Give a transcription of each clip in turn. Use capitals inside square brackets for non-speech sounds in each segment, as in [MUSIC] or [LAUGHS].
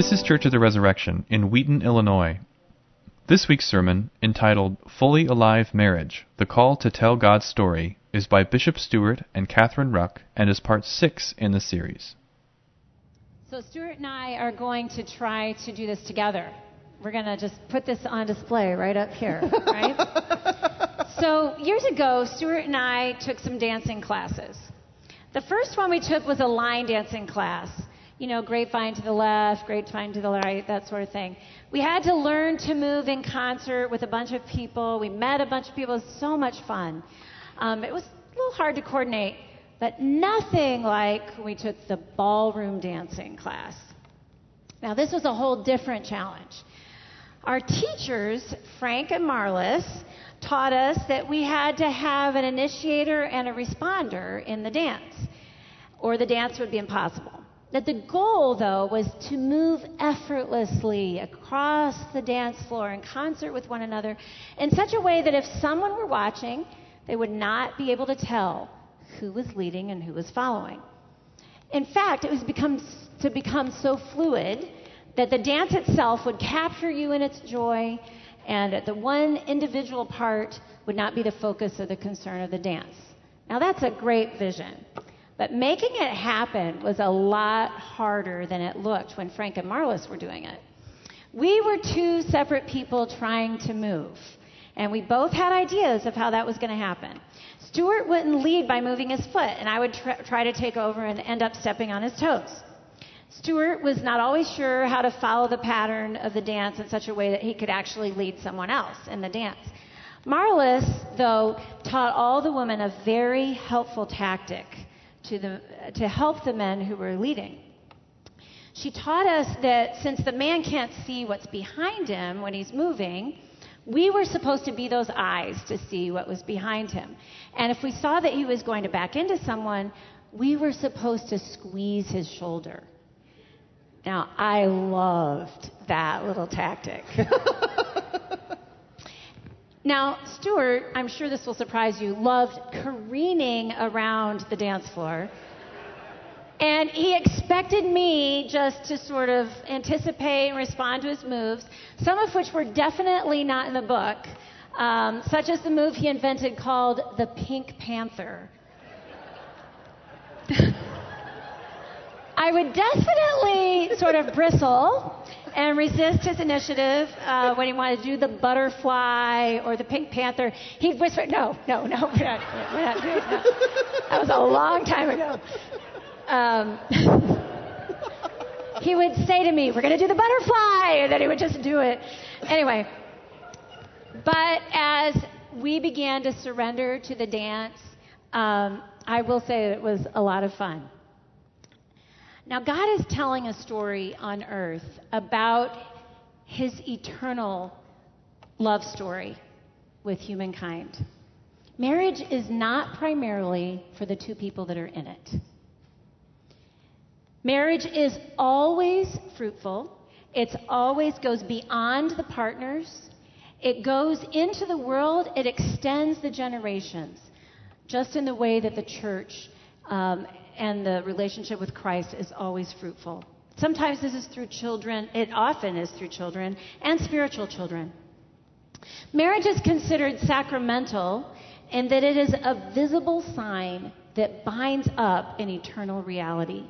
This is Church of the Resurrection in Wheaton, Illinois. This week's sermon, entitled Fully Alive Marriage The Call to Tell God's Story, is by Bishop Stewart and Catherine Ruch and is part six in the series. So, Stewart and I are going to try to do this together. We're going to just put this on display right up here, right? [LAUGHS] so, years ago, Stewart and I took some dancing classes. The first one we took was a line dancing class. You know, grapevine to the left, grapevine to the right, that sort of thing. We had to learn to move in concert with a bunch of people. We met a bunch of people. It was so much fun. Um, it was a little hard to coordinate, but nothing like we took the ballroom dancing class. Now, this was a whole different challenge. Our teachers, Frank and Marlis, taught us that we had to have an initiator and a responder in the dance, or the dance would be impossible. That the goal, though, was to move effortlessly across the dance floor in concert with one another in such a way that if someone were watching, they would not be able to tell who was leading and who was following. In fact, it was become, to become so fluid that the dance itself would capture you in its joy, and that the one individual part would not be the focus or the concern of the dance. Now, that's a great vision. But making it happen was a lot harder than it looked when Frank and Marlis were doing it. We were two separate people trying to move, and we both had ideas of how that was going to happen. Stewart wouldn't lead by moving his foot, and I would tr- try to take over and end up stepping on his toes. Stewart was not always sure how to follow the pattern of the dance in such a way that he could actually lead someone else in the dance. Marlis, though, taught all the women a very helpful tactic to, the, to help the men who were leading. She taught us that since the man can't see what's behind him when he's moving, we were supposed to be those eyes to see what was behind him. And if we saw that he was going to back into someone, we were supposed to squeeze his shoulder. Now, I loved that little tactic. [LAUGHS] now, Stewart, I'm sure this will surprise you, loved careening around the dance floor. And he expected me just to sort of anticipate and respond to his moves, some of which were definitely not in the book, um, such as the move he invented called the Pink Panther. [LAUGHS] I would definitely sort of bristle and resist his initiative uh, when he wanted to do the butterfly or the Pink Panther. He'd whisper, "No, no, no, we're not, we're not doing that." That was a long time ago. Um, [LAUGHS] he would say to me, "We're going to do the butterfly," and then he would just do it. Anyway, but as we began to surrender to the dance, um, I will say it was a lot of fun. Now, God is telling a story on earth about his eternal love story with humankind. Marriage is not primarily for the two people that are in it. Marriage is always fruitful. It always goes beyond the partners. It goes into the world. It extends the generations, just in the way that the church um, and the relationship with Christ is always fruitful. Sometimes this is through children, it often is through children and spiritual children. Marriage is considered sacramental in that it is a visible sign that binds up an eternal reality.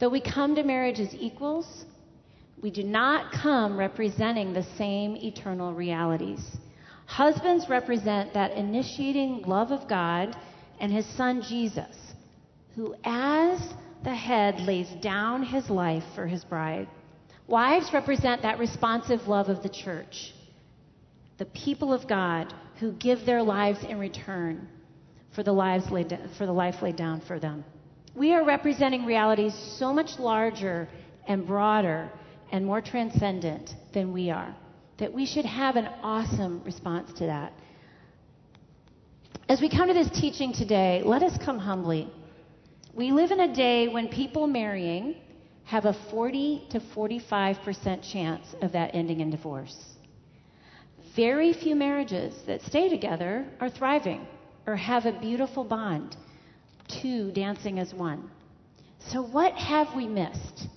Though we come to marriage as equals, we do not come representing the same eternal realities. Husbands represent that initiating love of God and his son Jesus who, as the head, lays down his life for his bride. Wives represent that responsive love of the church, the people of God who give their lives in return for the, lives laid, for the life laid down for them. We are representing realities so much larger and broader and more transcendent than we are that we should have an awesome response to that. As we come to this teaching today, let us come humbly we live in a day when people marrying have a 40 to 45% chance of that ending in divorce. Very few marriages that stay together are thriving or have a beautiful bond, two dancing as one. So, what have we missed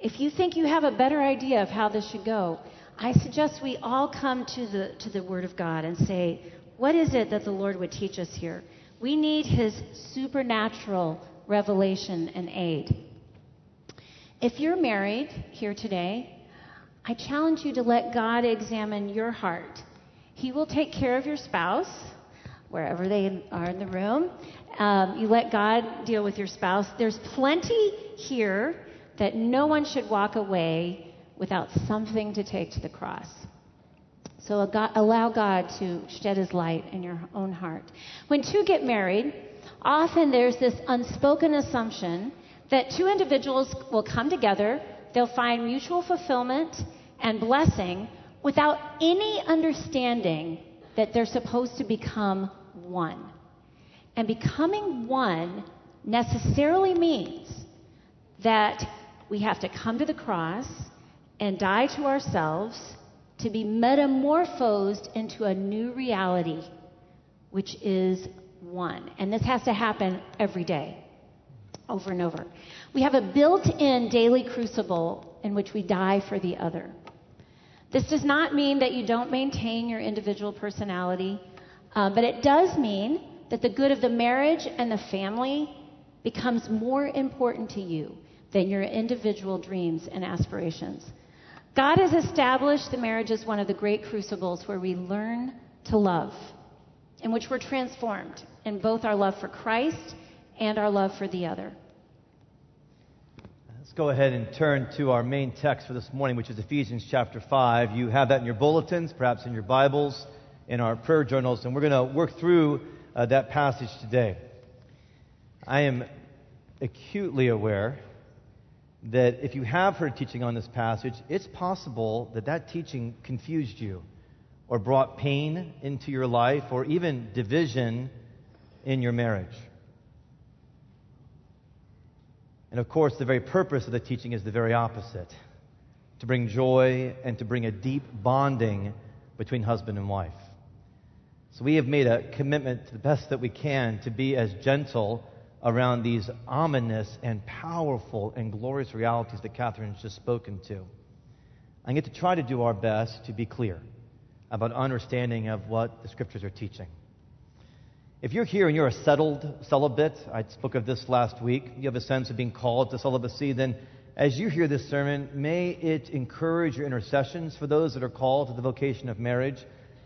If you think you have a better idea of how this should go, I suggest we all come to the, to the Word of God and say, what is it that the Lord would teach us here? We need His supernatural revelation and aid. If you're married here today, I challenge you to let God examine your heart. He will take care of your spouse wherever they are in the room. Um, you let God deal with your spouse. There's plenty here that no one should walk away without something to take to the cross. So allow God to shed his light in your own heart. When two get married, often there's this unspoken assumption that two individuals will come together, they'll find mutual fulfillment and blessing without any understanding that they're supposed to become one. And becoming one necessarily means that we have to come to the cross and die to ourselves to be metamorphosed into a new reality, which is one. And this has to happen every day, over and over. We have a built in daily crucible in which we die for the other. This does not mean that you don't maintain your individual personality, uh, but it does mean that the good of the marriage and the family becomes more important to you than your individual dreams and aspirations. God has established the marriage as one of the great crucibles where we learn to love, in which we're transformed in both our love for Christ and our love for the other. Let's go ahead and turn to our main text for this morning, which is Ephesians chapter 5. You have that in your bulletins, perhaps in your Bibles, in our prayer journals, and we're going to work through uh, that passage today. I am acutely aware that if you have heard teaching on this passage, it's possible that that teaching confused you or brought pain into your life or even division in your marriage. And of course, the very purpose of the teaching is the very opposite to bring joy and to bring a deep bonding between husband and wife. So we have made a commitment to the best that we can to be as gentle around these ominous and powerful and glorious realities that Catherine has just spoken to. I get to try to do our best to be clear about understanding of what the scriptures are teaching. If you're here and you're a settled celibate, I spoke of this last week, you have a sense of being called to celibacy, then as you hear this sermon, may it encourage your intercessions for those that are called to the vocation of marriage,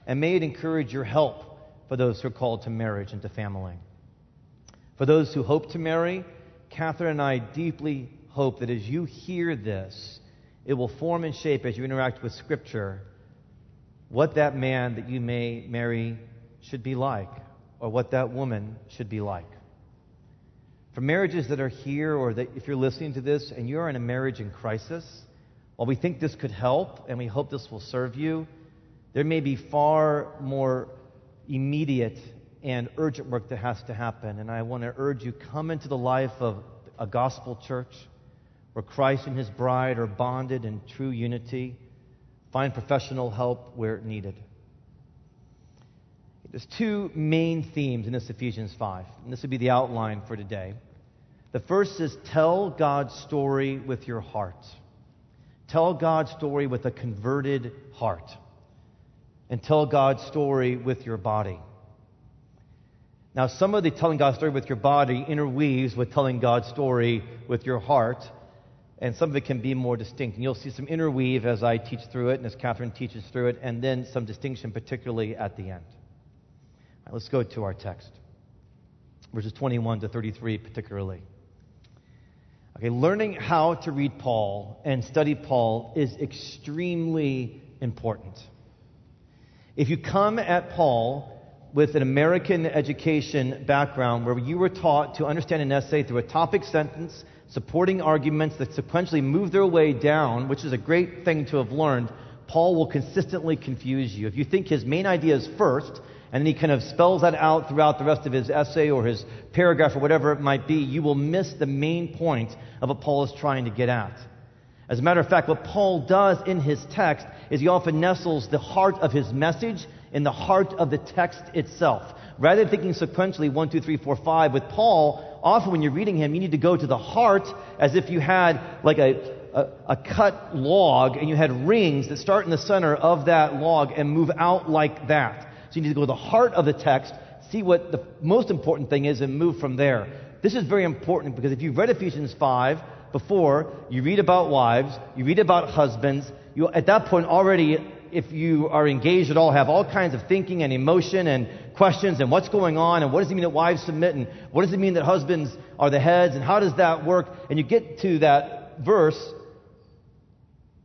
and may it encourage your help for those who are called to marriage and to family. For those who hope to marry, Catherine and I deeply hope that as you hear this, it will form and shape as you interact with Scripture what that man that you may marry should be like, or what that woman should be like. For marriages that are here, or that if you're listening to this and you're in a marriage in crisis, while we think this could help and we hope this will serve you, there may be far more immediate and urgent work that has to happen. And I want to urge you come into the life of a gospel church where Christ and his bride are bonded in true unity. Find professional help where needed. There's two main themes in this Ephesians 5, and this would be the outline for today. The first is tell God's story with your heart. Tell God's story with a converted heart. And tell God's story with your body. Now, some of the telling God's story with your body interweaves with telling God's story with your heart, and some of it can be more distinct. And you'll see some interweave as I teach through it and as Catherine teaches through it, and then some distinction, particularly at the end. Right, let's go to our text, verses 21 to 33, particularly. Okay, learning how to read Paul and study Paul is extremely important. If you come at Paul with an American education background where you were taught to understand an essay through a topic sentence, supporting arguments that sequentially move their way down, which is a great thing to have learned, Paul will consistently confuse you. If you think his main idea is first, and then he kind of spells that out throughout the rest of his essay or his paragraph or whatever it might be, you will miss the main point of what Paul is trying to get at. As a matter of fact, what Paul does in his text is he often nestles the heart of his message in the heart of the text itself. Rather than thinking sequentially, one, two, three, four, five, with Paul, often when you're reading him, you need to go to the heart as if you had like a, a, a cut log, and you had rings that start in the center of that log and move out like that. So you need to go to the heart of the text, see what the most important thing is, and move from there. This is very important because if you've read Ephesians 5 before, you read about wives, you read about husbands, you at that point already, if you are engaged at all, have all kinds of thinking and emotion and questions and what's going on and what does it mean that wives submit and what does it mean that husbands are the heads and how does that work? And you get to that verse,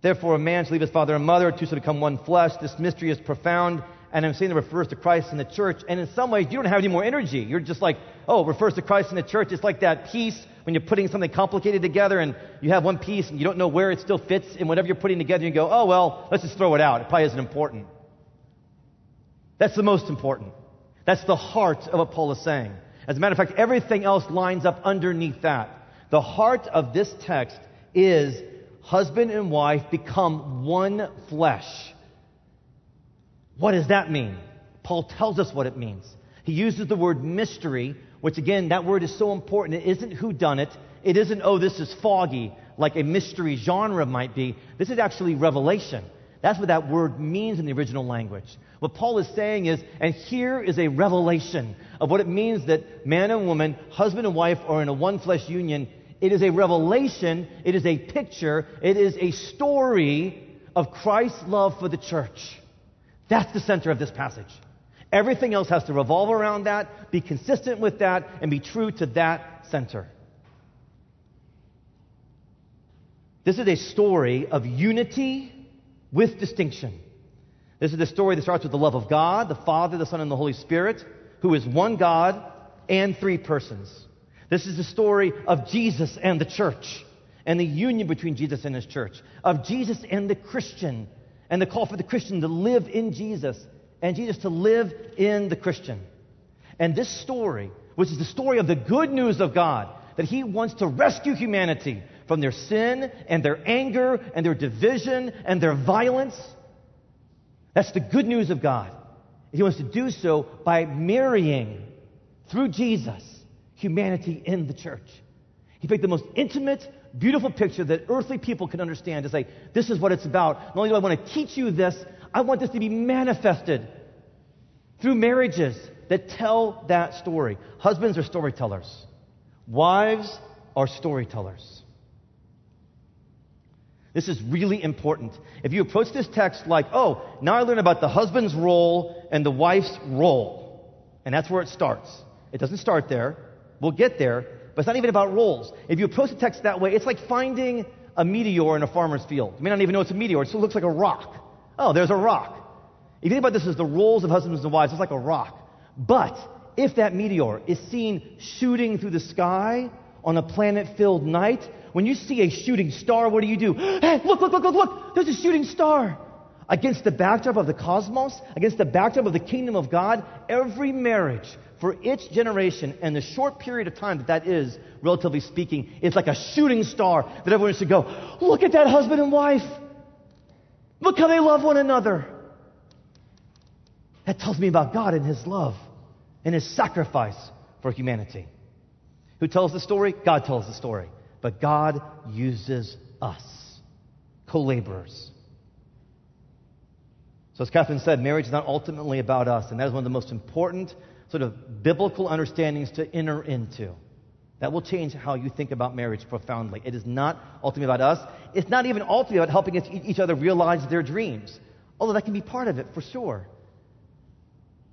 therefore a man shall leave his father and mother, two shall become one flesh. This mystery is profound and I'm saying it refers to Christ and the church. And in some ways, you don't have any more energy. You're just like, oh, refers to Christ and the church. It's like that piece when you're putting something complicated together and you have one piece and you don't know where it still fits in whatever you're putting together. You go, oh, well, let's just throw it out. It probably isn't important. That's the most important. That's the heart of what Paul is saying. As a matter of fact, everything else lines up underneath that. The heart of this text is husband and wife become one flesh. What does that mean? Paul tells us what it means. He uses the word mystery, which again, that word is so important. It isn't who done it. It isn't, oh, this is foggy, like a mystery genre might be. This is actually revelation. That's what that word means in the original language. What Paul is saying is, and here is a revelation of what it means that man and woman, husband and wife are in a one flesh union. It is a revelation, it is a picture, it is a story of Christ's love for the church. That's the center of this passage. Everything else has to revolve around that, be consistent with that, and be true to that center. This is a story of unity with distinction. This is the story that starts with the love of God, the Father, the Son, and the Holy Spirit, who is one God and three persons. This is the story of Jesus and the church, and the union between Jesus and his church, of Jesus and the Christian, and the call for the Christian to live in Jesus, and Jesus to live in the Christian. And this story, which is the story of the good news of God, that he wants to rescue humanity from their sin and their anger and their division and their violence. That's the good news of God. He wants to do so by marrying, through Jesus, humanity in the church. He picked the most intimate, beautiful picture that earthly people can understand to say, this is what it's about. Not only do I want to teach you this, I want this to be manifested through marriages that tell that story. Husbands are storytellers. Wives are storytellers. This is really important. If you approach this text like, oh, now I learn about the husband's role and the wife's role, and that's where it starts. It doesn't start there. We'll get there, but it's not even about roles. If you approach the text that way, it's like finding a meteor in a farmer's field. You may not even know it's a meteor. It still looks like a rock. Oh, there's a rock. If you think about this as the roles of husbands and wives, it's like a rock. But if that meteor is seen shooting through the sky on a planet filled night, when you see a shooting star, what do you do? [GASPS] Hey, look, look, look, look, look! There's a shooting star! Against the backdrop of the cosmos, against the backdrop of the kingdom of God, every marriage for its generation and the short period of time that that is, relatively speaking, is like a shooting star that everyone should go, look at that husband and wife! Look how they love one another! That tells me about God and His love and His sacrifice for humanity. Who tells the story? God tells the story. But God uses us, co laborers. So, as Catherine said, marriage is not ultimately about us, and that is one of the most important sort of biblical understandings to enter into. That will change how you think about marriage profoundly. It is not ultimately about us. It's not even ultimately about helping each other realize their dreams, although that can be part of it for sure.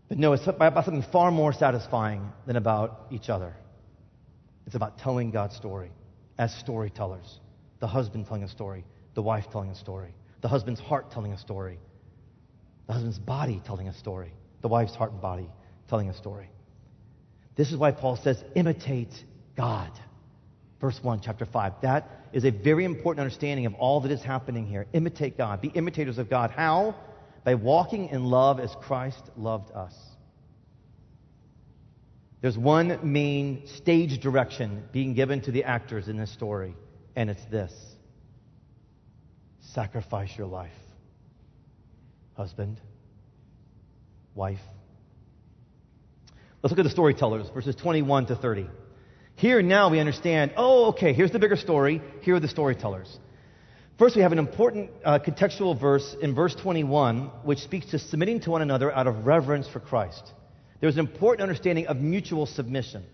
But no, it's about something far more satisfying than about each other. It's about telling God's story as storytellers. The husband telling a story, the wife telling a story, the husband's heart telling a story, the husband's body telling a story, the wife's heart and body telling a story. This is why Paul says, imitate God. Verse 1, chapter 5. That is a very important understanding of all that is happening here. Imitate God. Be imitators of God. How? By walking in love as Christ loved us. There's one main stage direction being given to the actors in this story, and it's this sacrifice your life. Husband, wife. Let's look at the storytellers, verses 21 to 30. Here now we understand, oh, okay, here's the bigger story. Here are the storytellers. First, we have an important uh, contextual verse in verse 21, which speaks to submitting to one another out of reverence for Christ. There's an important understanding of mutual submission.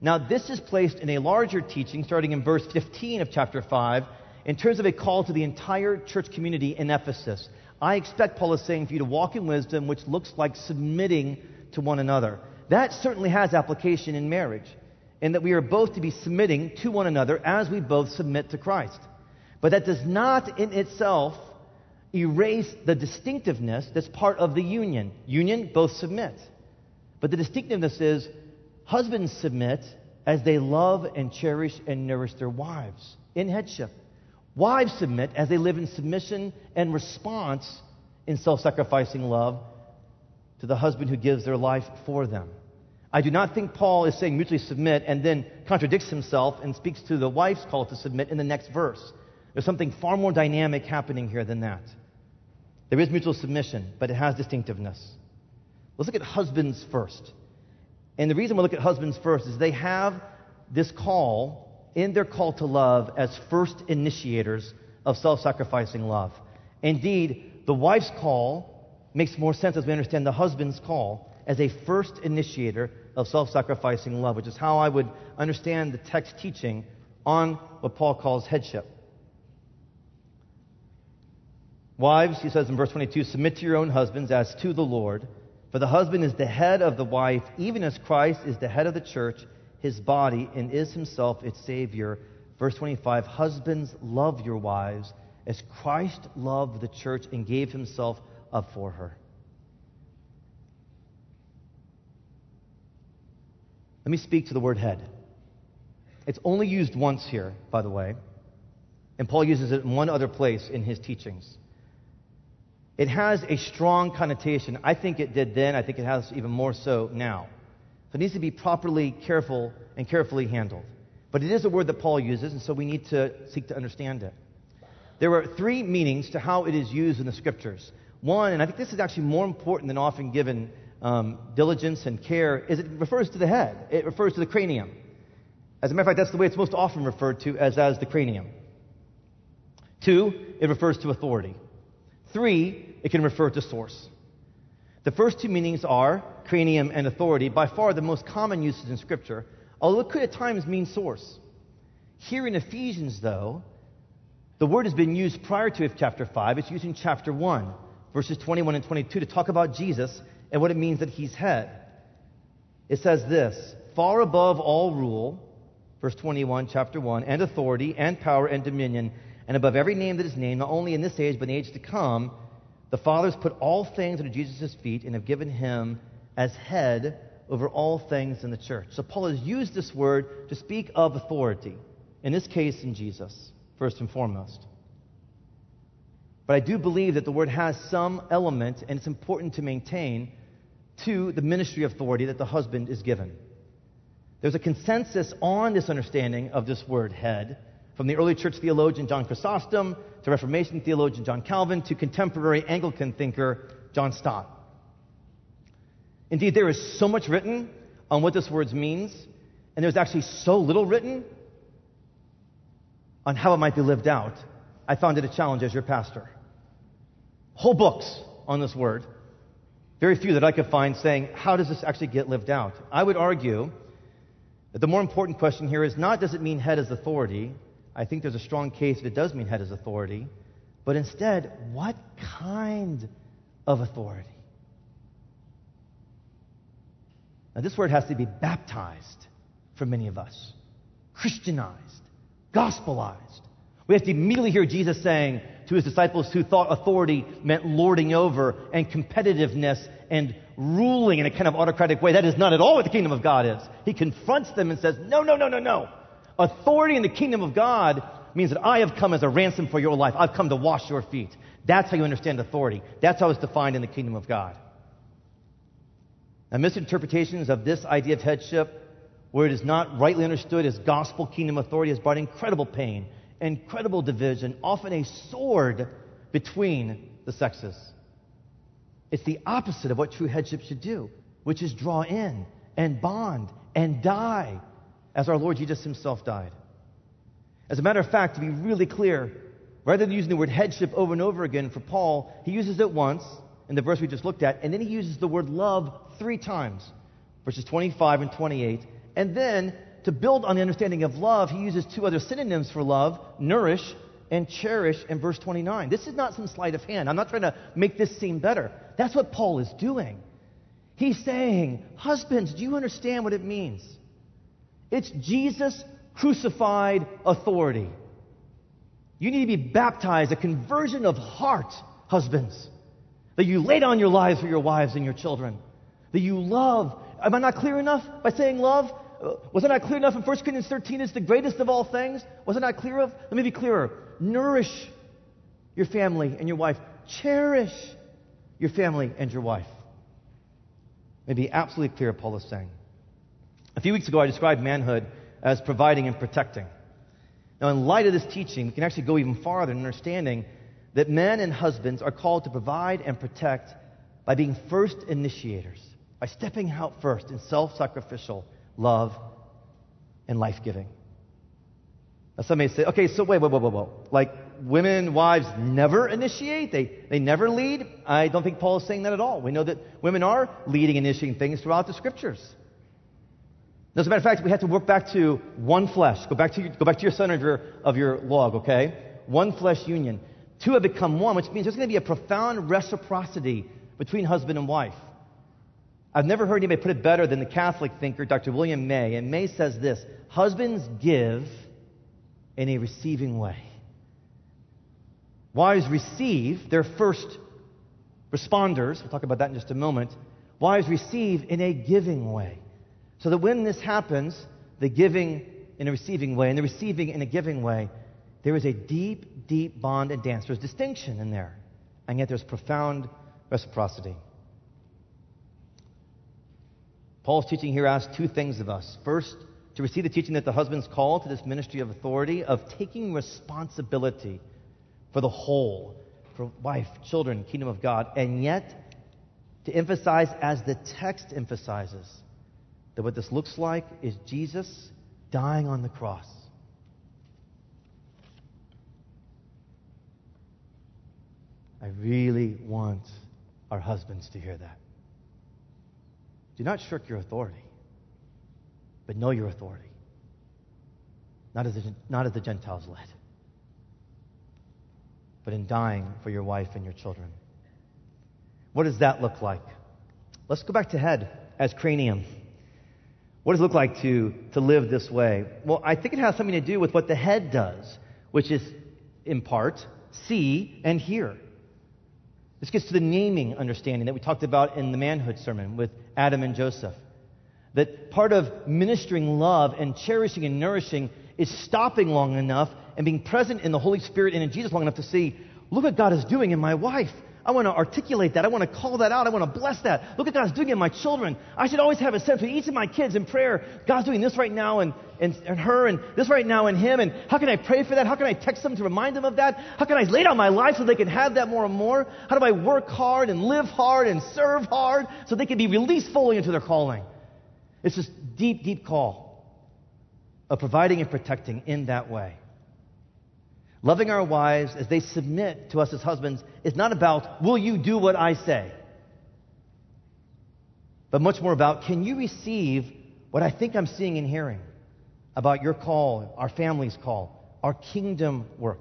Now, this is placed in a larger teaching starting in verse 15 of chapter 5 in terms of a call to the entire church community in Ephesus. I expect Paul is saying for you to walk in wisdom, which looks like submitting to one another. That certainly has application in marriage, in that we are both to be submitting to one another as we both submit to Christ. But that does not in itself erase the distinctiveness that's part of the union. Union, both submit. But the distinctiveness is husbands submit as they love and cherish and nourish their wives in headship. Wives submit as they live in submission and response in self sacrificing love to the husband who gives their life for them. I do not think Paul is saying mutually submit and then contradicts himself and speaks to the wife's call to submit in the next verse. There's something far more dynamic happening here than that. There is mutual submission, but it has distinctiveness. Let's look at husbands first. And the reason we look at husbands first is they have this call in their call to love as first initiators of self sacrificing love. Indeed, the wife's call makes more sense as we understand the husband's call as a first initiator of self sacrificing love, which is how I would understand the text teaching on what Paul calls headship. Wives, he says in verse 22, submit to your own husbands as to the Lord. For the husband is the head of the wife, even as Christ is the head of the church, his body, and is himself its Savior. Verse 25 Husbands, love your wives as Christ loved the church and gave himself up for her. Let me speak to the word head. It's only used once here, by the way, and Paul uses it in one other place in his teachings. It has a strong connotation. I think it did then. I think it has even more so now. So it needs to be properly careful and carefully handled. But it is a word that Paul uses, and so we need to seek to understand it. There are three meanings to how it is used in the scriptures. One, and I think this is actually more important than often given um, diligence and care, is it refers to the head. It refers to the cranium. As a matter of fact, that's the way it's most often referred to as, as the cranium. Two, it refers to authority. Three, it can refer to source. The first two meanings are cranium and authority, by far the most common uses in Scripture, although it could at times mean source. Here in Ephesians, though, the word has been used prior to chapter 5. It's used in chapter 1, verses 21 and 22, to talk about Jesus and what it means that he's head. It says this far above all rule, verse 21, chapter 1, and authority, and power, and dominion, and above every name that is named, not only in this age, but in the age to come, the Father has put all things under Jesus' feet and have given him as head over all things in the church. So Paul has used this word to speak of authority, in this case in Jesus, first and foremost. But I do believe that the word has some element, and it's important to maintain, to the ministry authority that the husband is given. There's a consensus on this understanding of this word head from the early church theologian John Chrysostom to Reformation theologian John Calvin to contemporary Anglican thinker John Stott. Indeed, there is so much written on what this word means, and there's actually so little written on how it might be lived out. I found it a challenge as your pastor. Whole books on this word. Very few that I could find saying, how does this actually get lived out? I would argue that the more important question here is not does it mean head as authority, I think there's a strong case that it does mean head as authority. But instead, what kind of authority? Now, this word has to be baptized for many of us, Christianized, gospelized. We have to immediately hear Jesus saying to his disciples who thought authority meant lording over and competitiveness and ruling in a kind of autocratic way. That is not at all what the kingdom of God is. He confronts them and says, No, no, no, no, no. Authority in the kingdom of God means that I have come as a ransom for your life. I've come to wash your feet. That's how you understand authority. That's how it's defined in the kingdom of God. Now, misinterpretations of this idea of headship, where it is not rightly understood as gospel kingdom authority, has brought incredible pain, incredible division, often a sword between the sexes. It's the opposite of what true headship should do, which is draw in and bond and die as our Lord Jesus himself died. As a matter of fact, to be really clear, Rather than using the word headship over and over again for Paul, he uses it once in the verse we just looked at, and then he uses the word love three times, verses 25 and 28. And then, to build on the understanding of love, he uses two other synonyms for love nourish and cherish in verse 29. This is not some sleight of hand. I'm not trying to make this seem better. That's what Paul is doing. He's saying, Husbands, do you understand what it means? It's Jesus crucified authority. You need to be baptized, a conversion of heart, husbands. That you lay down your lives for your wives and your children. That you love. Am I not clear enough by saying love? Uh, was it not clear enough in 1 Corinthians 13 is the greatest of all things? Wasn't not clear of? Let me be clearer. Nourish your family and your wife. Cherish your family and your wife. Maybe absolutely clear, Paul is saying. A few weeks ago, I described manhood as providing and protecting. Now, in light of this teaching, we can actually go even farther in understanding that men and husbands are called to provide and protect by being first initiators, by stepping out first in self sacrificial love and life giving. Now, some may say, okay, so wait, wait, wait, wait, wait. Like, women, wives never initiate? They, they never lead? I don't think Paul is saying that at all. We know that women are leading and initiating things throughout the scriptures. As a matter of fact, we have to work back to one flesh. Go back to your, go back to your center of your, of your log, okay? One flesh union. Two have become one, which means there's going to be a profound reciprocity between husband and wife. I've never heard anybody put it better than the Catholic thinker, Dr. William May. And May says this Husbands give in a receiving way. Wives receive, their first responders. We'll talk about that in just a moment. Wives receive in a giving way. So that when this happens, the giving in a receiving way and the receiving in a giving way, there is a deep, deep bond and dance. There's distinction in there, and yet there's profound reciprocity. Paul's teaching here asks two things of us. First, to receive the teaching that the husband's called to this ministry of authority, of taking responsibility for the whole, for wife, children, kingdom of God, and yet to emphasize, as the text emphasizes, that what this looks like is Jesus dying on the cross. I really want our husbands to hear that. Do not shirk your authority, but know your authority. Not as, the, not as the Gentiles led, but in dying for your wife and your children. What does that look like? Let's go back to head as cranium. What does it look like to, to live this way? Well, I think it has something to do with what the head does, which is, in part, see and hear. This gets to the naming understanding that we talked about in the manhood sermon with Adam and Joseph. That part of ministering love and cherishing and nourishing is stopping long enough and being present in the Holy Spirit and in Jesus long enough to see, look what God is doing in my wife. I want to articulate that. I want to call that out. I want to bless that. Look at God's doing in my children. I should always have a sense with each of my kids in prayer. God's doing this right now and, and, and her and this right now and him. And how can I pray for that? How can I text them to remind them of that? How can I lay down my life so they can have that more and more? How do I work hard and live hard and serve hard so they can be released fully into their calling? It's this deep, deep call of providing and protecting in that way. Loving our wives as they submit to us as husbands is not about, will you do what I say? But much more about, can you receive what I think I'm seeing and hearing about your call, our family's call, our kingdom work?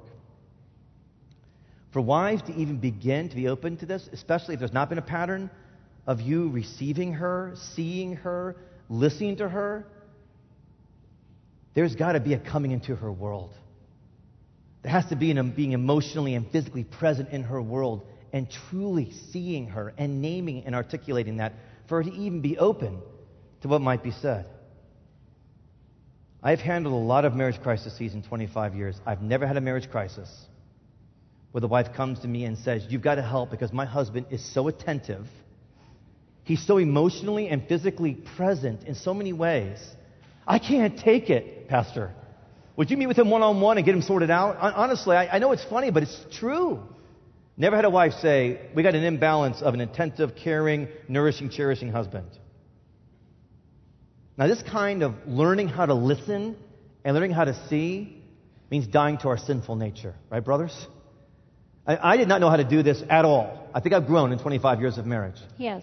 For wives to even begin to be open to this, especially if there's not been a pattern of you receiving her, seeing her, listening to her, there's got to be a coming into her world. There has to be an, being emotionally and physically present in her world and truly seeing her and naming and articulating that for her to even be open to what might be said. I've handled a lot of marriage crises in 25 years. I've never had a marriage crisis where the wife comes to me and says, You've got to help because my husband is so attentive. He's so emotionally and physically present in so many ways. I can't take it, Pastor. Would you meet with him one on one and get him sorted out? Honestly, I, I know it's funny, but it's true. Never had a wife say, We got an imbalance of an attentive, caring, nourishing, cherishing husband. Now, this kind of learning how to listen and learning how to see means dying to our sinful nature, right, brothers? I, I did not know how to do this at all. I think I've grown in 25 years of marriage. Yes.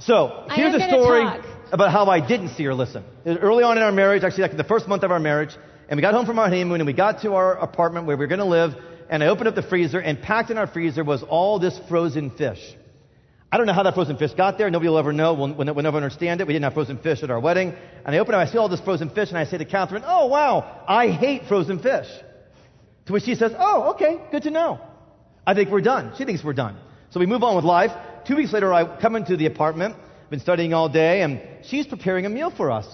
So here's a story talk. About how I didn't see her listen. Early on in our marriage, actually like the first month of our marriage, and we got home from our honeymoon and we got to our apartment where we were going to live, and I opened up the freezer and packed in our freezer was all this frozen fish. I don't know how that frozen fish got there. Nobody will ever know. We'll, we'll never understand it. We didn't have frozen fish at our wedding. And I open up, I see all this frozen fish, and I say to Catherine, "Oh wow, I hate frozen fish." To which she says, "Oh, okay, good to know. I think we're done." She thinks we're done. So we move on with life. Two weeks later, I come into the apartment. Been studying all day, and she's preparing a meal for us.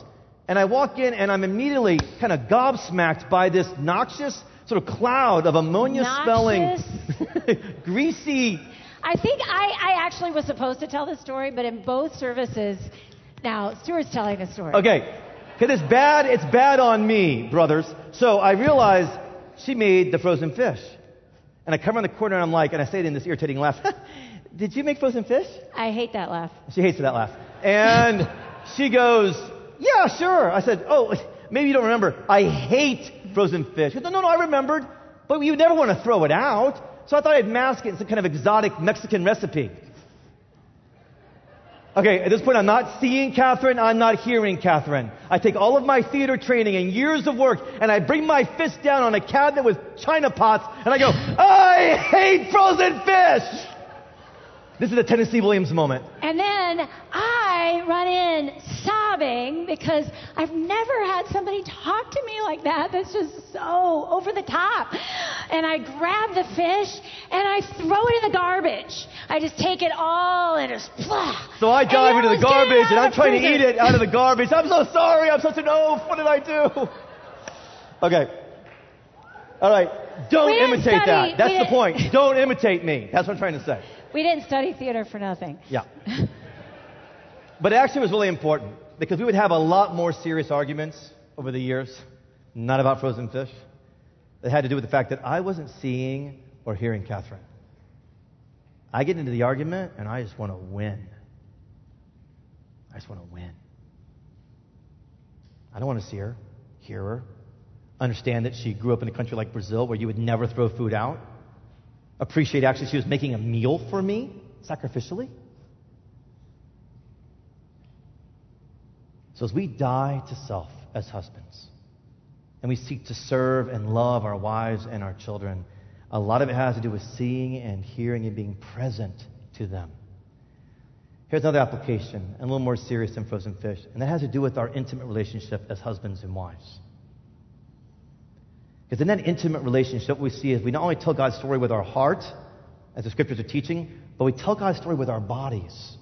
And I walk in, and I'm immediately kind of gobsmacked by this noxious sort of cloud of ammonia-smelling, [LAUGHS] greasy I think I, I actually was supposed to tell the story, but in both services, now Stewart's telling the story. Okay, because it's bad. It's bad on me, brothers. So I realize she made the frozen fish, and I come around the corner and I'm like, and I say it in this irritating laugh. [LAUGHS] Did you make frozen fish? I hate that laugh. She hates that laugh, and she goes, "Yeah, sure." I said, "Oh, maybe you don't remember. I hate frozen fish." Goes, "No, no, no, I remembered, but you never want to throw it out." So I thought I'd mask it in some kind of exotic Mexican recipe. Okay, at this point, I'm not seeing Catherine, I'm not hearing Catherine. I take all of my theater training and years of work, and I bring my fist down on a cabinet with china pots, and I go, I hate frozen fish! This is the Tennessee Williams moment. And then I run in sobbing because I've never had somebody talk to me like that. That's just so over the top. And I grab the fish and I throw it in the garbage. I just take it all and just blah. So I dive into the almost get it garbage, and I'm trying to eat it out of the garbage. I'm so sorry, I'm such an oaf. What did I do? Okay. All right. Don't imitate study- that. That's we the didn't- point. Don't imitate me. That's what I'm trying to say. We didn't study theater for nothing. Yeah. But it actually was really important because we would have a lot more serious arguments over the years, not about frozen fish. That had to do with the fact that I wasn't seeing or hearing Catherine. I get into the argument and I just want to win. I just want to win. I don't want to see her, hear her, understand that she grew up in a country like Brazil where you would never throw food out. Appreciate actually she was making a meal for me sacrificially. So as we die to self as husbands, and we seek to serve and love our wives and our children, a lot of it has to do with seeing and hearing and being present to them. Here's another application, and a little more serious than frozen fish, and that has to do with our intimate relationship as husbands and wives. Because in that intimate relationship, what we see is we not only tell God's story with our heart, as the scriptures are teaching, but we tell God's story with our bodies.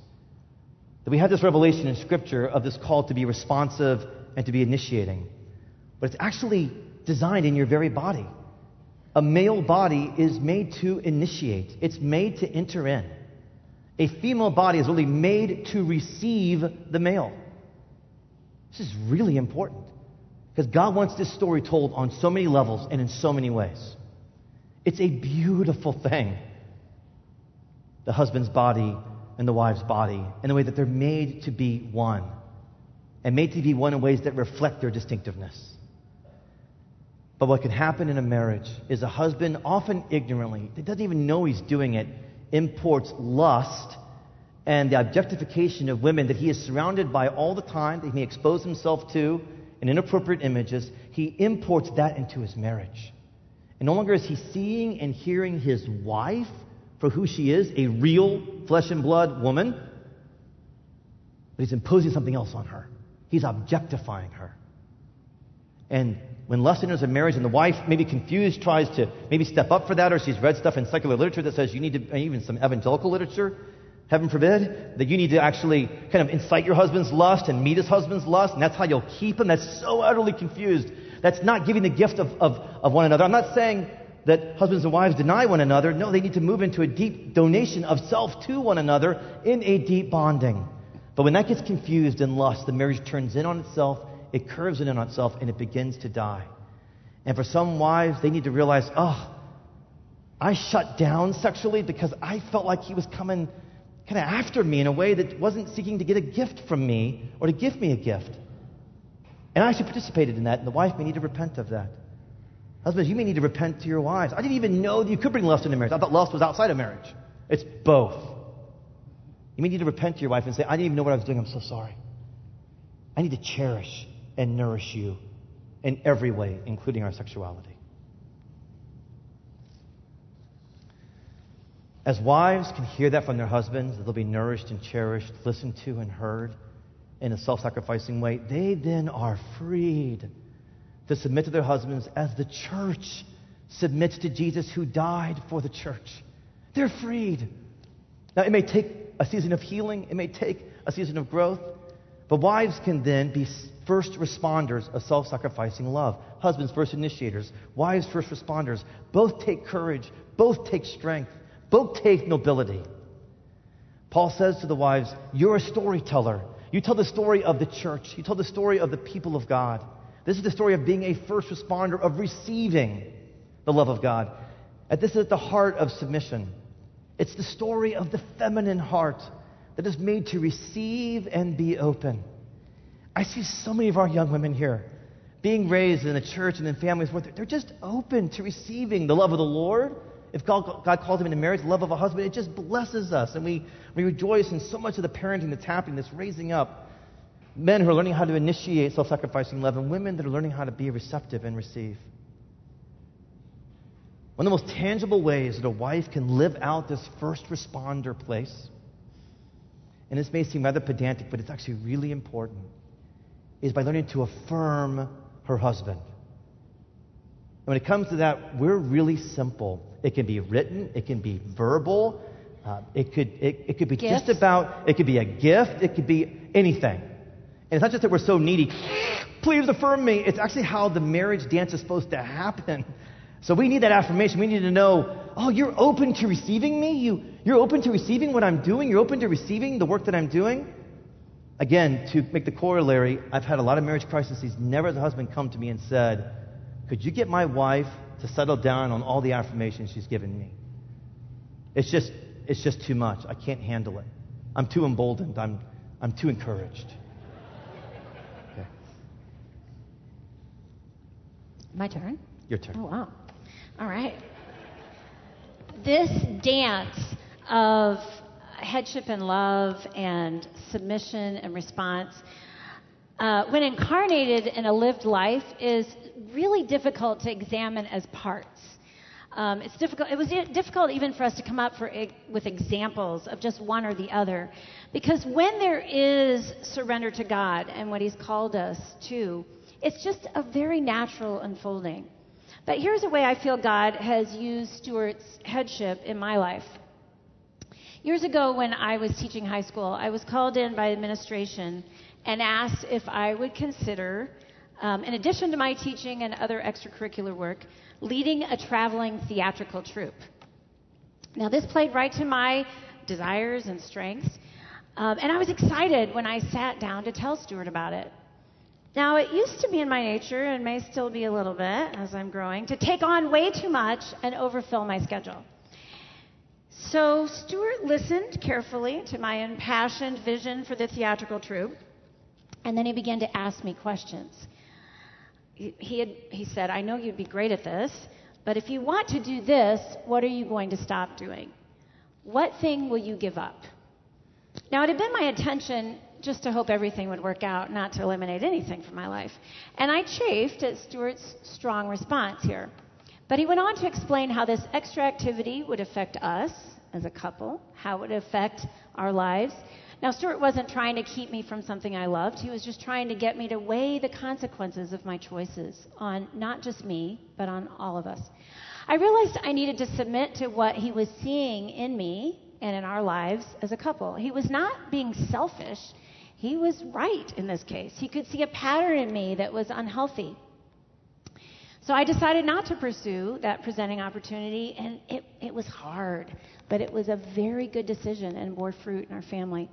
That we have this revelation in Scripture of this call to be responsive and to be initiating. But it's actually designed in your very body. A male body is made to initiate, it's made to enter in. A female body is really made to receive the male. This is really important because God wants this story told on so many levels and in so many ways. It's a beautiful thing. The husband's body and the wife's body in the way that they're made to be one and made to be one in ways that reflect their distinctiveness. But what can happen in a marriage is a husband, often ignorantly, that doesn't even know he's doing it, imports lust and the objectification of women that he is surrounded by all the time, that he may expose himself to in inappropriate images. He imports that into his marriage. And no longer is he seeing and hearing his wife for who she is, a real flesh and blood woman, but he's imposing something else on her. He's objectifying her. And when lust enters a marriage and the wife, maybe confused, tries to maybe step up for that, or she's read stuff in secular literature that says you need to, even some evangelical literature, heaven forbid, that you need to actually kind of incite your husband's lust and meet his husband's lust, and that's how you'll keep him. That's so utterly confused. That's not giving the gift of, of, of one another. I'm not saying that husbands and wives deny one another. No, they need to move into a deep donation of self to one another in a deep bonding. But when that gets confused in lust, the marriage turns in on itself, it curves in on itself, and it begins to die. And for some wives, they need to realize, oh, I shut down sexually because I felt like he was coming kind of after me in a way that wasn't seeking to get a gift from me or to give me a gift. And I actually participated in that, and the wife may need to repent of that. Husbands, you may need to repent to your wives. I didn't even know that you could bring lust into marriage. I thought lust was outside of marriage. It's both. You may need to repent to your wife and say, I didn't even know what I was doing. I'm so sorry. I need to cherish and nourish you in every way, including our sexuality. As wives can hear that from their husbands, that they'll be nourished and cherished, listened to and heard in a self sacrificing way, they then are freed to submit to their husbands as the church submits to Jesus who died for the church. They're freed. Now, it may take a season of healing, it may take a season of growth, but wives can then be first responders of self sacrificing love. Husbands, first initiators. Wives, first responders. Both take courage, both take strength, both take nobility. Paul says to the wives, You're a storyteller. You tell the story of the church, you tell the story of the people of God. This is the story of being a first responder, of receiving the love of God. And this is at the heart of submission. It's the story of the feminine heart that is made to receive and be open. I see so many of our young women here being raised in a church and in families where they're just open to receiving the love of the Lord. If God, God calls him into marriage, the love of a husband, it just blesses us. And we, we rejoice in so much of the parenting that's happening, that's raising up men who are learning how to initiate self sacrificing love, and women that are learning how to be receptive and receive. One of the most tangible ways that a wife can live out this first responder place, and this may seem rather pedantic, but it's actually really important, is by learning to affirm her husband. And when it comes to that, we're really simple. It can be written, it can be verbal, uh, it, could, it, it could be Gifts. just about, it could be a gift, it could be anything. And it's not just that we're so needy, please affirm me. It's actually how the marriage dance is supposed to happen. So we need that affirmation. We need to know, oh, you're open to receiving me? You, you're open to receiving what I'm doing? You're open to receiving the work that I'm doing? Again, to make the corollary, I've had a lot of marriage crises. Never has a husband come to me and said, could you get my wife to settle down on all the affirmations she's given me? It's just, it's just too much. I can't handle it. I'm too emboldened. I'm, I'm too encouraged. Okay, My turn. your turn. Oh, wow. All right. This dance of headship and love and submission and response, uh, when incarnated in a lived life, is really difficult to examine as parts. Um, it's difficult. It was difficult even for us to come up for, with examples of just one or the other, because when there is surrender to God and what He's called us to, it's just a very natural unfolding. But here's a way I feel God has used Stewart's headship in my life. Years ago, when I was teaching high school, I was called in by administration and asked if I would consider, um, in addition to my teaching and other extracurricular work, leading a traveling theatrical troupe. Now, this played right to my desires and strengths, um, and I was excited when I sat down to tell Stewart about it. Now, it used to be in my nature, and may still be a little bit as I'm growing, to take on way too much and overfill my schedule. So, Stewart listened carefully to my impassioned vision for the theatrical troupe, and then he began to ask me questions. He, had, he said, I know you'd be great at this, but if you want to do this, what are you going to stop doing? What thing will you give up? Now, it had been my intention just to hope everything would work out, not to eliminate anything from my life. And I chafed at Stewart's strong response here. But he went on to explain how this extra activity would affect us as a couple, how it would affect our lives. Now, Stewart wasn't trying to keep me from something I loved. He was just trying to get me to weigh the consequences of my choices on not just me, but on all of us. I realized I needed to submit to what he was seeing in me and in our lives as a couple. He was not being selfish. He was right in this case. He could see a pattern in me that was unhealthy. So I decided not to pursue that presenting opportunity, and it, it was hard, but it was a very good decision and bore fruit in our family.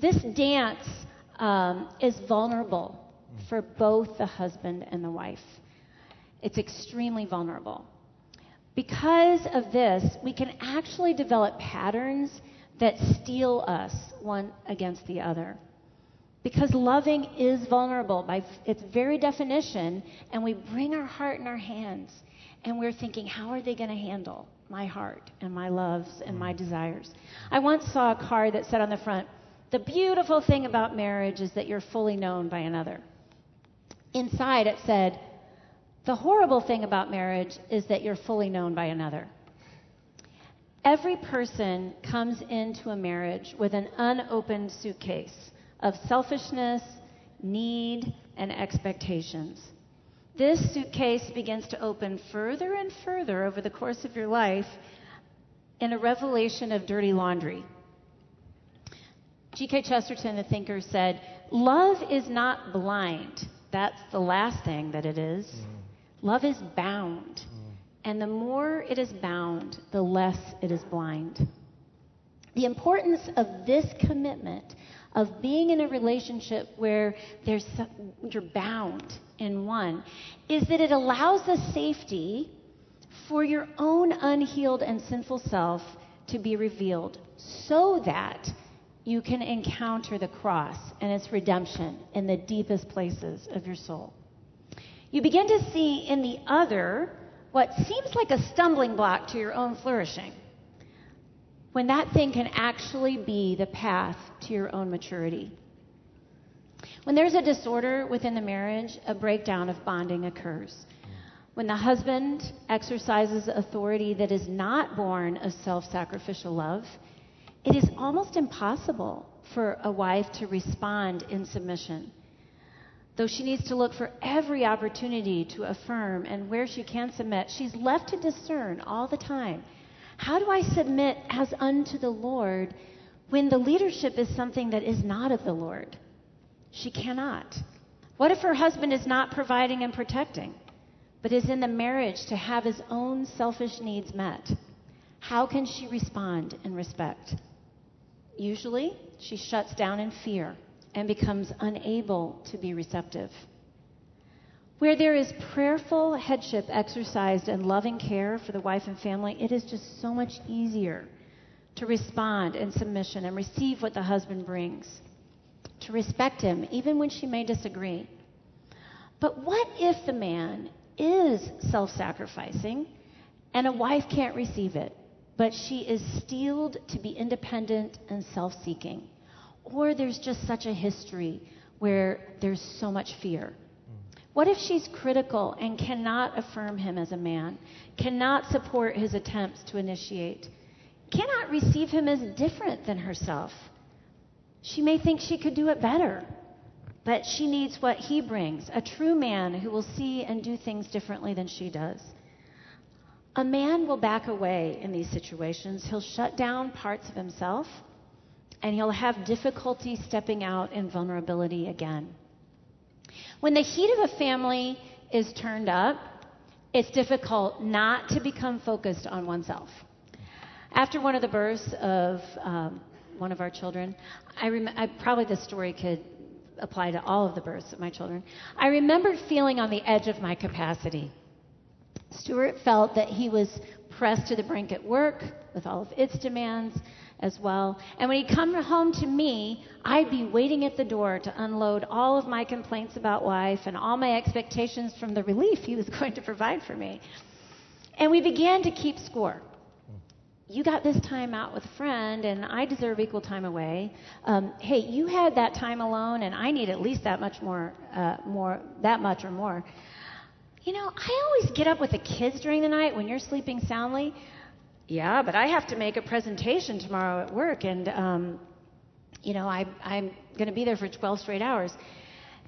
This dance um, is vulnerable for both the husband and the wife. It's extremely vulnerable. Because of this, we can actually develop patterns that steel us one against the other. Because loving is vulnerable by its very definition, and we bring our heart in our hands. and we're thinking, how are they going to handle my heart and my loves and my desires? I once saw a card that said on the front, the beautiful thing about marriage is that you're fully known by another. Inside it said, the horrible thing about marriage is that you're fully known by another. Every person comes into a marriage with an unopened suitcase of selfishness, need, and expectations. This suitcase begins to open further and further over the course of your life in a revelation of dirty laundry. G.K. Chesterton, the thinker, said, Love is not blind. That's the last thing that it is. Mm. Love is bound. Mm. And the more it is bound, the less it is blind. The importance of this commitment of being in a relationship where there's you're bound in one is that it allows the safety for your own unhealed and sinful self to be revealed so that you can encounter the cross and its redemption in the deepest places of your soul. You begin to see in the other what seems like a stumbling block to your own flourishing when that thing can actually be the path to your own maturity. When there's a disorder within the marriage, a breakdown of bonding occurs. When the husband exercises authority that is not born of self sacrificial love, it is almost impossible for a wife to respond in submission. Though she needs to look for every opportunity to affirm, and where she can submit, she's left to discern all the time how do I submit as unto the Lord when the leadership is something that is not of the Lord? She cannot. What if her husband is not providing and protecting, but is in the marriage to have his own selfish needs met? How can she respond in respect? Usually, she shuts down in fear and becomes unable to be receptive. Where there is prayerful headship exercised and loving care for the wife and family, it is just so much easier to respond in submission and receive what the husband brings, to respect him, even when she may disagree. But what if the man is self sacrificing and a wife can't receive it, but she is steeled to be independent and self seeking? Or there's just such a history where there's so much fear mm. what if she's critical and cannot affirm him as a man, cannot support his attempts to initiate, cannot receive him as different than herself? She may think she could do it better, but she needs what he brings a true man who will see and do things differently than she does. A man will back away in these situations. He'll shut down parts of himself, and he'll have difficulty stepping out in vulnerability again. When the heat of a family is turned up, it's difficult not to become focused on oneself. After one of the births of um, one of our children, I, rem- I probably this story could apply to all of the births of my children. I remembered feeling on the edge of my capacity. Stewart felt that he was pressed to the brink at work with all of its demands as well. And when he'd come home to me, I'd be waiting at the door to unload all of my complaints about life and all my expectations from the relief he was [LAUGHS] going to provide for me. And we began to keep score. You got this time out with a friend, and I deserve equal time away. Um, hey, you had that time alone, and I need at least that much more, uh, more, that much or more. You know, I always get up with the kids during the night when you're sleeping soundly. Yeah, but I have to make a presentation tomorrow at work, and um, you know I, I'm going to be there for 12 straight hours.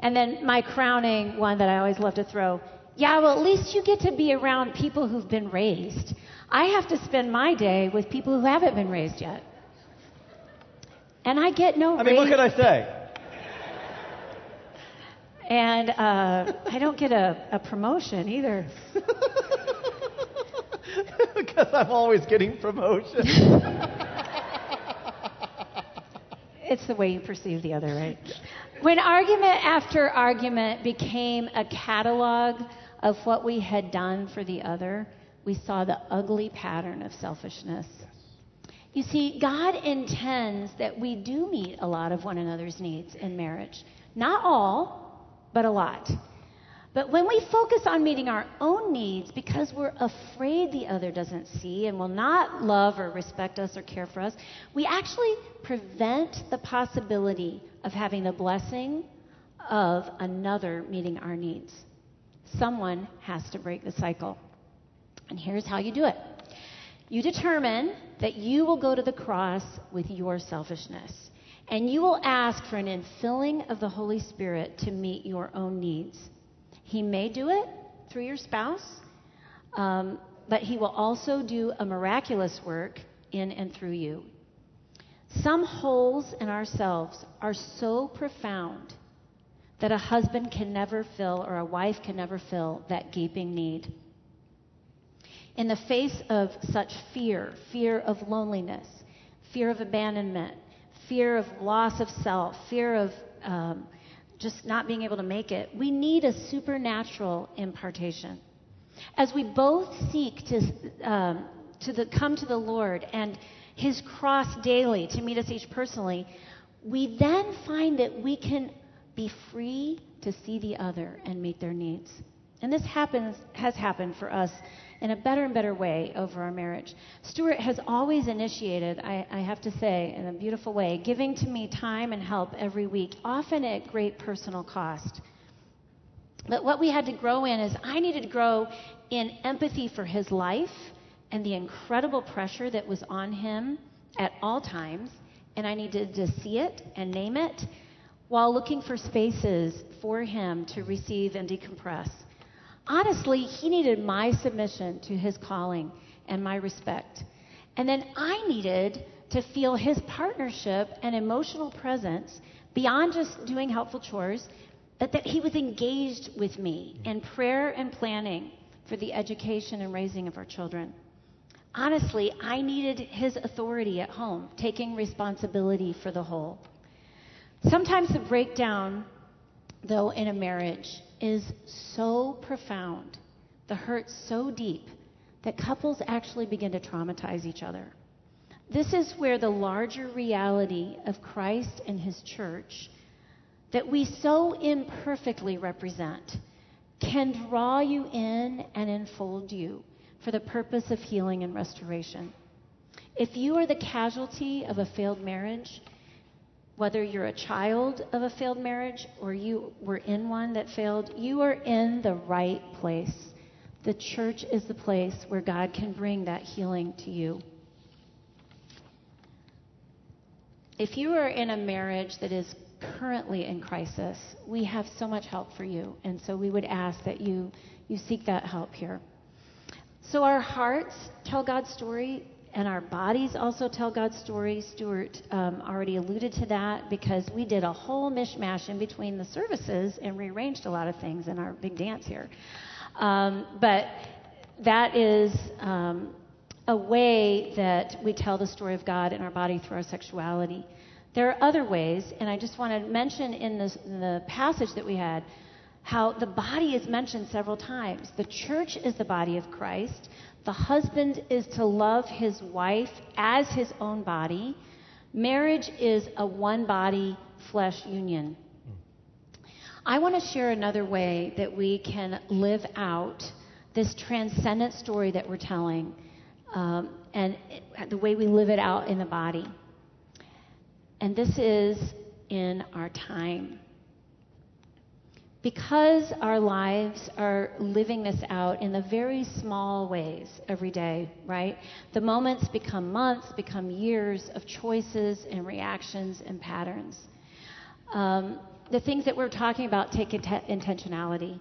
And then my crowning one that I always love to throw. Yeah, well, at least you get to be around people who've been raised. I have to spend my day with people who haven't been raised yet. And I get no I mean, what can I say? And uh, I don't get a, a promotion either. [LAUGHS] because I'm always getting promotion. [LAUGHS] it's the way you perceive the other, right? When argument after argument became a catalog of what we had done for the other, we saw the ugly pattern of selfishness. You see, God intends that we do meet a lot of one another's needs in marriage. Not all, but a lot. But when we focus on meeting our own needs because we're afraid the other doesn't see and will not love or respect us or care for us, we actually prevent the possibility of having the blessing of another meeting our needs. Someone has to break the cycle. And here's how you do it you determine that you will go to the cross with your selfishness. And you will ask for an infilling of the Holy Spirit to meet your own needs. He may do it through your spouse, um, but He will also do a miraculous work in and through you. Some holes in ourselves are so profound that a husband can never fill or a wife can never fill that gaping need. In the face of such fear, fear of loneliness, fear of abandonment, fear of loss of self, fear of um, just not being able to make it. We need a supernatural impartation. As we both seek to, um, to the, come to the Lord and His cross daily to meet us each personally, we then find that we can be free to see the other and meet their needs. And this happens, has happened for us in a better and better way over our marriage. Stewart has always initiated, I, I, have to say, in a beautiful way, giving to me time and help every week, often at great personal cost. But what we had to grow in is I needed to grow in empathy for his life and the incredible pressure that was on him at all times, and I needed to see it and name it while looking for spaces for him to receive and decompress. Honestly, he needed my submission to his calling and my respect. And then I needed to feel his partnership and emotional presence beyond just doing helpful chores, but that he was engaged with me in prayer and planning for the education and raising of our children. Honestly, I needed his authority at home, taking responsibility for the whole. Sometimes the breakdown, though, in a marriage is so profound, the hurt so deep, that couples actually begin to traumatize each other. This is where the larger reality of Christ and his church that we so imperfectly represent can draw you in and enfold you for the purpose of healing and restoration. If you are the casualty of a failed marriage, whether you're a child of a failed marriage or you were in one that failed, you are in the right place. The church is the place where God can bring that healing to you. If you are in a marriage that is currently in crisis, we have so much help for you. And so we would ask that you, you seek that help here. So our hearts tell God's story and our bodies also tell God's story. Stewart um, already alluded to that because we did a whole mishmash in between the services and rearranged a lot of things in our big dance here. Um, but that is um, a way that we tell the story of God in our body through our sexuality. There are other ways, and I just want to mention in, this, in the passage that we had how the body is mentioned several times. The church is the body of Christ. The husband is to love his wife as his own body. Marriage is a one body flesh union. I want to share another way that we can live out this transcendent story that we're telling um, and the way we live it out in the body. And this is in our time because our lives are living this out in the very small ways every day, right? The moments become months, become years of choices and reactions and patterns. Um, the things that we're talking about take int- intentionality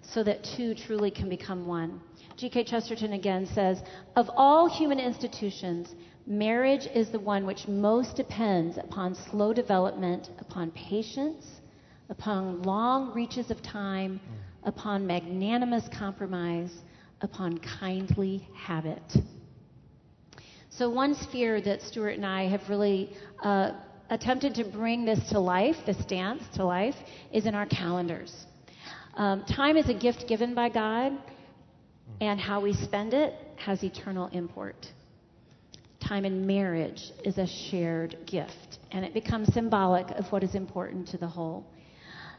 so that two truly can become one. G.K. Chesterton again says Of all human institutions, marriage is the one which most depends upon slow development, upon patience upon long reaches of time, upon magnanimous compromise, upon kindly habit. So, one sphere that Stewart and I have really uh, attempted to bring this to life, this dance to life, is in our calendars. Um, time is a gift given by God, and how we spend it has eternal import. Time in marriage is a shared gift, and it becomes symbolic of what is important to the whole.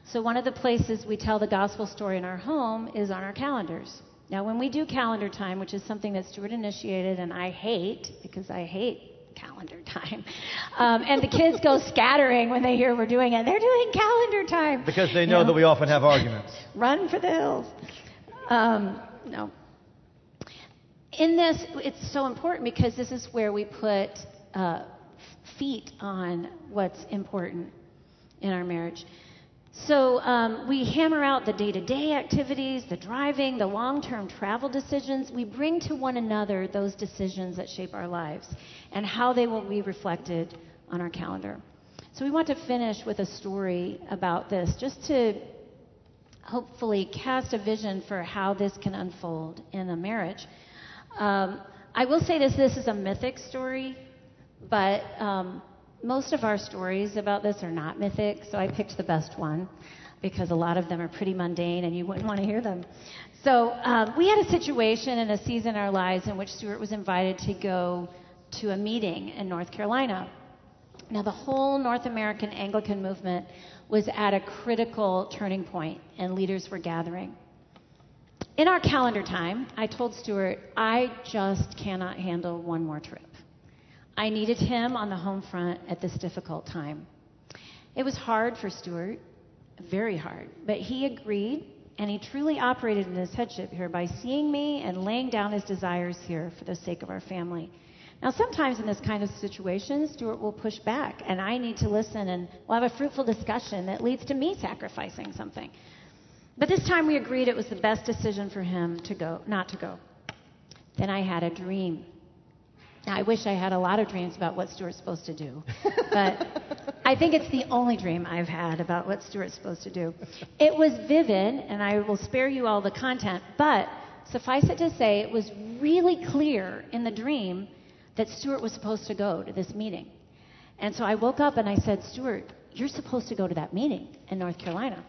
So, one of the places we tell the gospel story in our home is on our calendars. Now, when we do calendar time, which is something that Stewart initiated and I hate because I hate calendar time, [LAUGHS] um, and the kids go scattering when they hear we're doing it. They're doing calendar time because they know, you know? that we often have arguments. [LAUGHS] Run for the hills. Um, no. In this, it's so important because this is where we put uh, feet on what's important in our marriage. So um, we hammer out the day to day activities, the driving, the long term travel decisions. We bring to one another those decisions that shape our lives and how they will be reflected on our calendar. So we want to finish with a story about this, just to hopefully cast a vision for how this can unfold in a marriage. Um, I will say this this is a mythic story, but. Um, most of our stories about this are not mythic, so I picked the best one because a lot of them are pretty mundane and you wouldn't want to hear them. So um, we had a situation and a season in our lives in which Stewart was invited to go to a meeting in North Carolina. Now, the whole North American Anglican movement was at a critical turning point, and leaders were gathering. In our calendar time, I told Stewart, I just cannot handle one more trip. I needed him on the home front at this difficult time. It was hard for Stewart, very hard, but he agreed and he truly operated in his headship here by seeing me and laying down his desires here for the sake of our family. Now, sometimes in this kind of situation, Stewart will push back, and I need to listen, and we'll have a fruitful discussion that leads to me sacrificing something. But this time we agreed it was the best decision for him to go, not to go. Then I had a dream. I wish I had a lot of dreams about what Stewart's supposed to do, [LAUGHS] but I think it's the only dream I've had about what Stewart's supposed to do. It was vivid, and I will spare you all the content, but suffice it to say, it was really clear in the dream that Stewart was supposed to go to this meeting. And so I woke up and I said, Stewart, you're supposed to go to that meeting in North Carolina.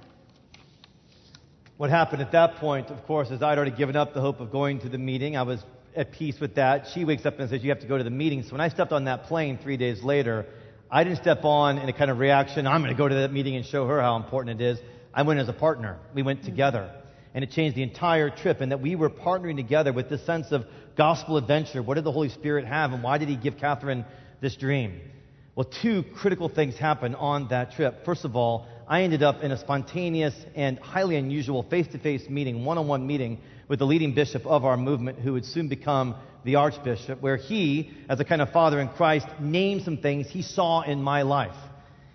What happened at that point, of course, is I'd already given up the hope of going to the meeting. I was at peace with that. She wakes up and says, You have to go to the meeting. So when I stepped on that plane three days later, I didn't step on in a kind of reaction, I'm going to go to that meeting and show her how important it is. I went as a partner. We went together. And it changed the entire trip, and that we were partnering together with this sense of gospel adventure. What did the Holy Spirit have, and why did He give Catherine this dream? Well, two critical things happened on that trip. First of all, I ended up in a spontaneous and highly unusual face to face meeting, one on one meeting with the leading bishop of our movement who would soon become the archbishop, where he, as a kind of father in Christ, named some things he saw in my life.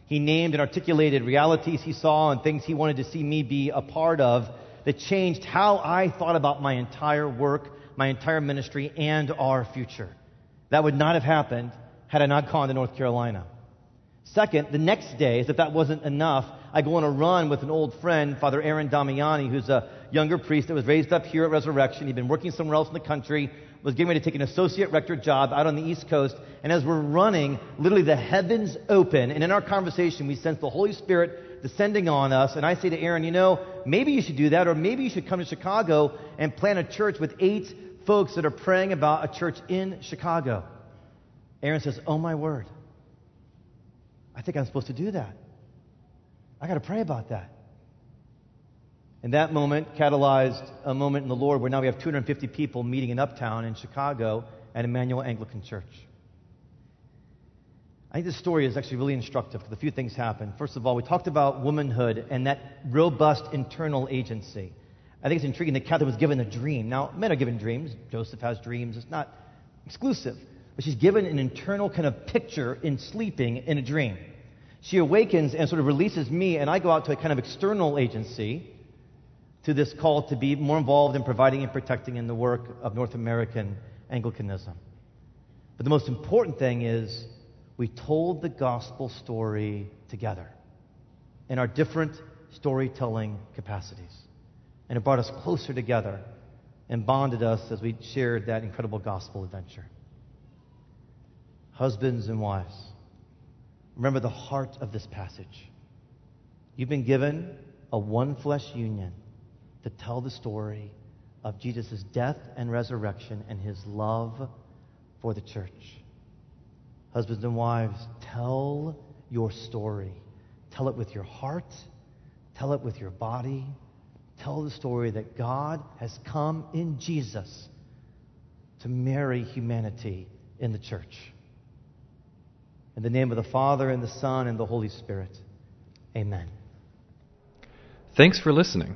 He named and articulated realities he saw and things he wanted to see me be a part of that changed how I thought about my entire work, my entire ministry, and our future. That would not have happened had I not gone to North Carolina. Second, the next day, as if that wasn't enough, I go on a run with an old friend, Father Aaron Damiani, who's a younger priest that was raised up here at Resurrection. He'd been working somewhere else in the country, was getting ready to take an associate rector job out on the East Coast. And as we're running, literally the heavens open. And in our conversation, we sense the Holy Spirit descending on us. And I say to Aaron, you know, maybe you should do that, or maybe you should come to Chicago and plant a church with eight folks that are praying about a church in Chicago. Aaron says, Oh my word. I think I'm supposed to do that. I got to pray about that. And that moment catalyzed a moment in the Lord where now we have 250 people meeting in Uptown in Chicago at Immanuel Anglican Church. I think this story is actually really instructive because a few things happen. First of all, we talked about womanhood and that robust internal agency. I think it's intriguing that Catherine was given a dream. Now, men are given dreams. Joseph has dreams. It's not exclusive. But she's given an internal kind of picture in sleeping in a dream. She awakens and sort of releases me, and I go out to a kind of external agency to this call to be more involved in providing and protecting in the work of North American Anglicanism. But the most important thing is we told the gospel story together in our different storytelling capacities. And it brought us closer together and bonded us as we shared that incredible gospel adventure. Husbands and wives, remember the heart of this passage. You've been given a one flesh union to tell the story of Jesus' death and resurrection and his love for the church. Husbands and wives, tell your story. Tell it with your heart, Tell it with your body. Tell the story that God has come in Jesus to marry humanity in the church. In the name of the Father, and the Son, and the Holy Spirit. Amen. Thanks for listening.